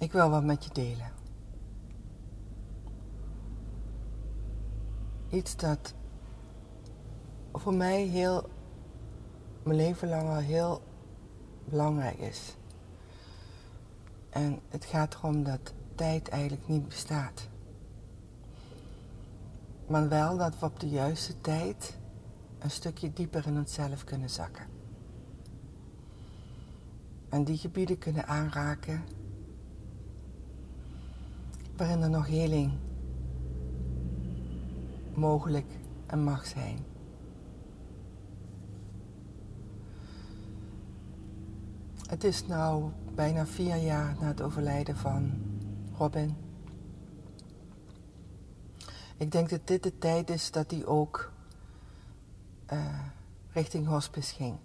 Ik wil wat met je delen. Iets dat voor mij heel, mijn leven lang al heel belangrijk is. En het gaat erom dat tijd eigenlijk niet bestaat. Maar wel dat we op de juiste tijd een stukje dieper in onszelf kunnen zakken. En die gebieden kunnen aanraken waarin nog heling mogelijk en mag zijn. Het is nu bijna vier jaar na het overlijden van Robin. Ik denk dat dit de tijd is dat hij ook uh, richting hospice ging.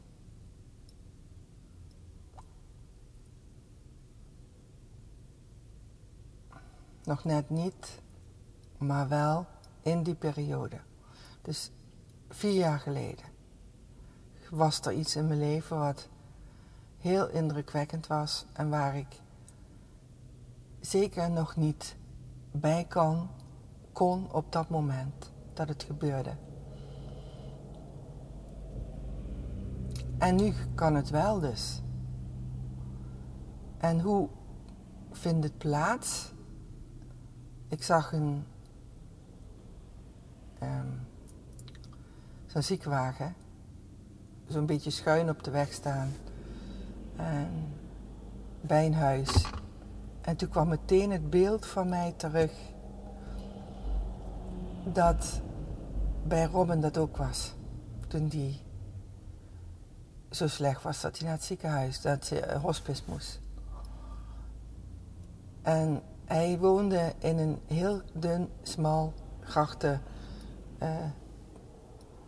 Nog net niet, maar wel in die periode. Dus vier jaar geleden was er iets in mijn leven wat heel indrukwekkend was en waar ik zeker nog niet bij kan, kon op dat moment dat het gebeurde. En nu kan het wel dus. En hoe vindt het plaats? Ik zag een um, zo'n ziekenwagen zo'n beetje schuin op de weg staan bij een huis. En toen kwam meteen het beeld van mij terug dat bij Robin dat ook was. Toen die zo slecht was dat hij naar het ziekenhuis, dat hij hospice moest. En hij woonde in een heel dun, smal, grachten uh,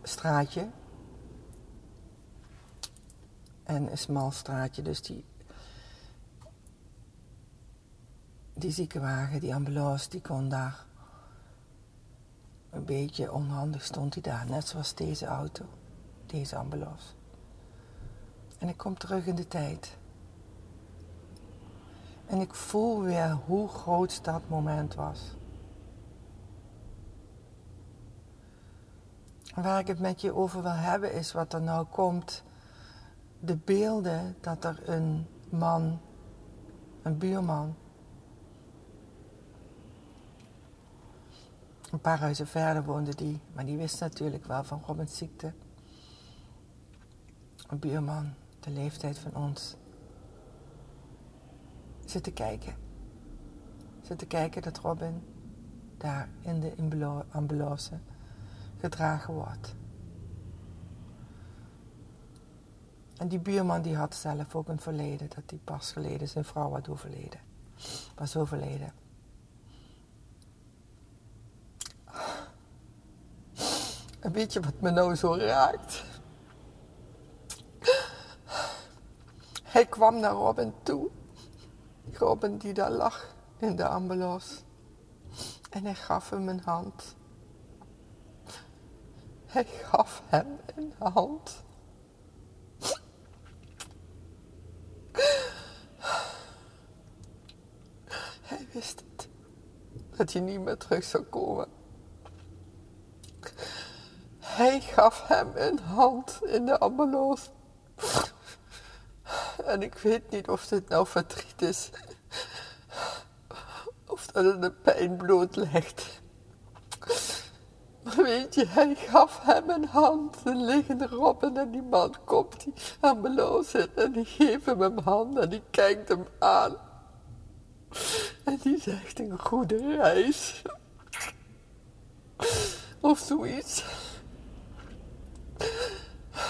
straatje. En een smal straatje, dus die, die ziekenwagen, die ambulance, die kon daar een beetje onhandig stond hij daar, net zoals deze auto, deze ambulance. En ik kom terug in de tijd. En ik voel weer hoe groot dat moment was. waar ik het met je over wil hebben is wat er nou komt. De beelden dat er een man, een buurman, een paar huizen verder woonde die, maar die wist natuurlijk wel van Robins ziekte. Een buurman, de leeftijd van ons, zit te kijken. Zit te kijken dat Robin daar in de ambulance gedragen wordt. En die buurman die had zelf ook een verleden, dat hij pas geleden zijn vrouw had overleden. Was overleden. En weet je wat me nou zo raakt? Hij kwam naar Robin toe. Robin die daar lag in de ambulance. En hij gaf hem een hand. Hij gaf hem een hand. Hij wist het. Dat hij niet meer terug zou komen. Hij gaf hem een hand in de ambulance. En ik weet niet of dit nou verdriet is. Of dat het de pijn blootlegt. Weet je, hij gaf hem een hand, een liggende Robin en die man komt die ambulance in en die geeft hem een hand en die kijkt hem aan. En die zegt een goede reis. Of zoiets.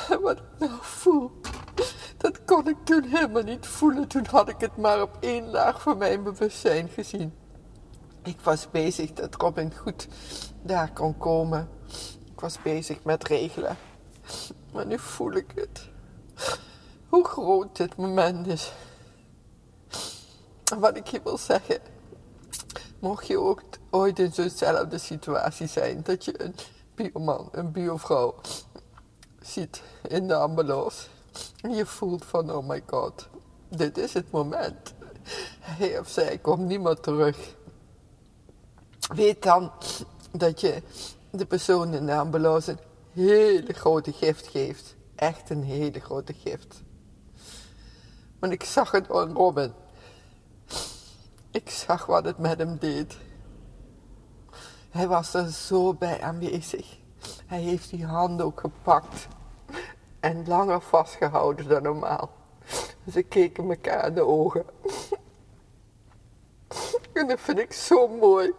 En wat ik nou voel, kon ik toen helemaal niet voelen. Toen had ik het maar op één laag van mijn bewustzijn gezien. Ik was bezig dat Robin goed daar kon komen. Ik was bezig met regelen. Maar nu voel ik het. Hoe groot dit moment is. Wat ik je wil zeggen. Mocht je ook ooit in zo'nzelfde situatie zijn. Dat je een bioman, een biovrouw ziet in de ambulance. En je voelt van, oh my god, dit is het moment. hij of zij komt niet meer terug. Weet dan dat je de persoon in ambulance een hele grote gift geeft. Echt een hele grote gift. Maar ik zag het aan Robin. Ik zag wat het met hem deed. Hij was er zo bij aanwezig. Hij heeft die hand ook gepakt en langer vastgehouden dan normaal. Ze keken elkaar in de ogen. En dat vind ik zo mooi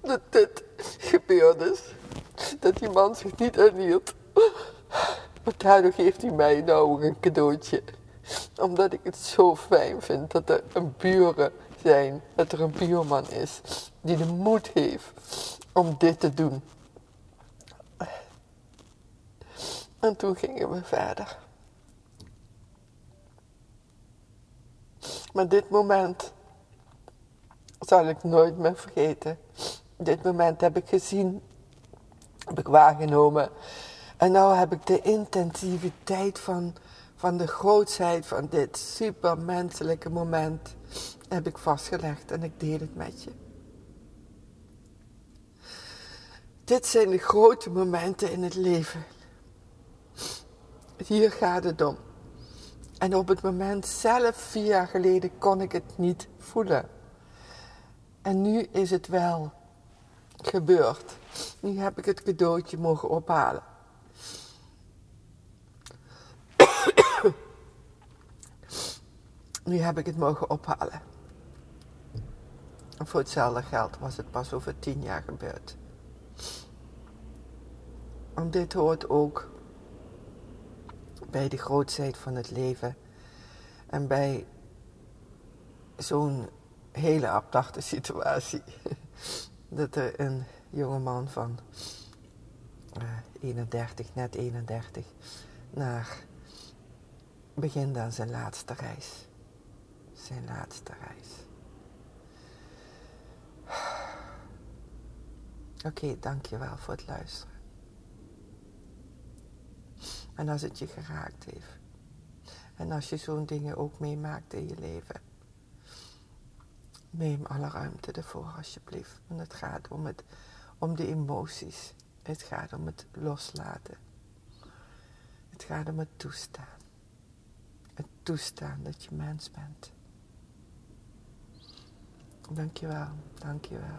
dat dit gebeurd is. Dat die man zich niet aanhield. Maar daardoor geeft hij mij nou een cadeautje. Omdat ik het zo fijn vind dat er een buren zijn. Dat er een buurman is die de moed heeft om dit te doen. En toen gingen we verder. Maar dit moment zal ik nooit meer vergeten. Dit moment heb ik gezien, heb ik waargenomen. En nu heb ik de intensiviteit van, van de grootsheid van dit supermenselijke moment heb ik vastgelegd en ik deel het met je. Dit zijn de grote momenten in het leven. Hier gaat het om. En op het moment zelf, vier jaar geleden, kon ik het niet voelen. En nu is het wel gebeurd. Nu heb ik het cadeautje mogen ophalen. nu heb ik het mogen ophalen. En voor hetzelfde geld was het pas over tien jaar gebeurd. En dit hoort ook bij de grootheid van het leven en bij zo'n hele aparte situatie. Dat er een jongeman van uh, eh, 31, net 31, naar begint aan zijn laatste reis. Zijn laatste reis. Oké, okay, dankjewel voor het luisteren. En als het je geraakt heeft. En als je zo'n dingen ook meemaakt in je leven. Neem alle ruimte ervoor alsjeblieft. Want het gaat om, het, om de emoties. Het gaat om het loslaten. Het gaat om het toestaan. Het toestaan dat je mens bent. Dankjewel, dankjewel.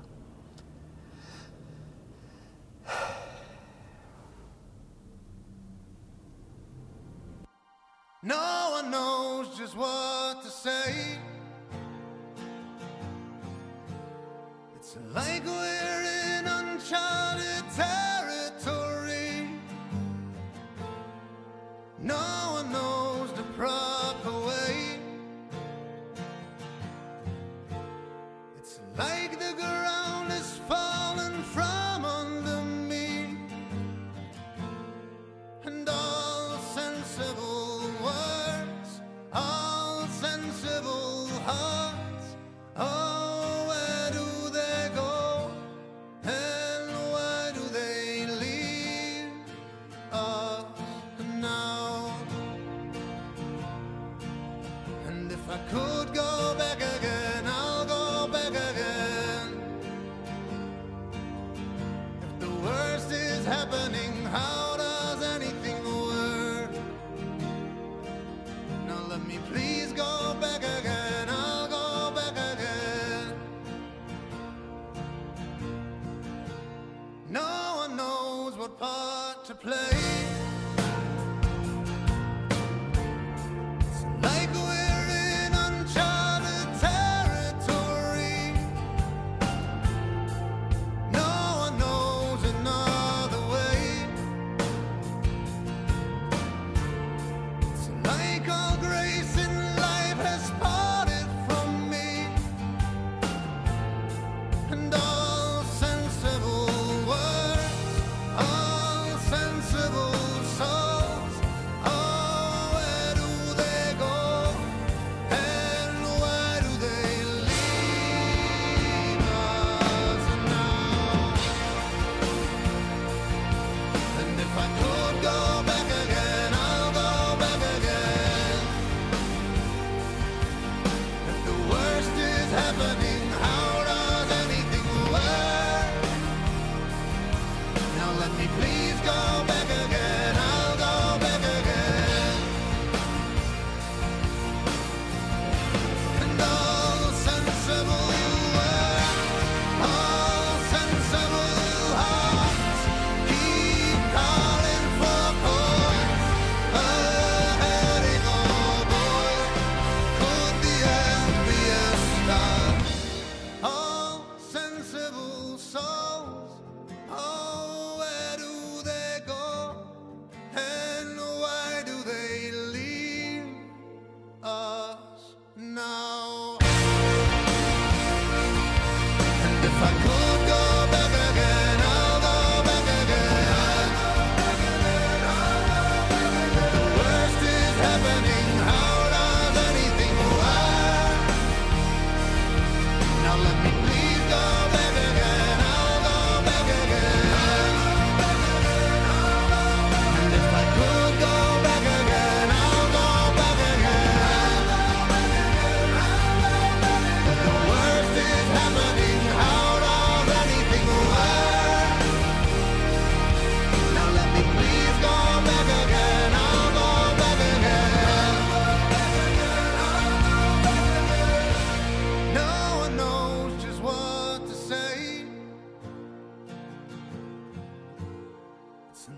let me please.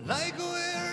Like we're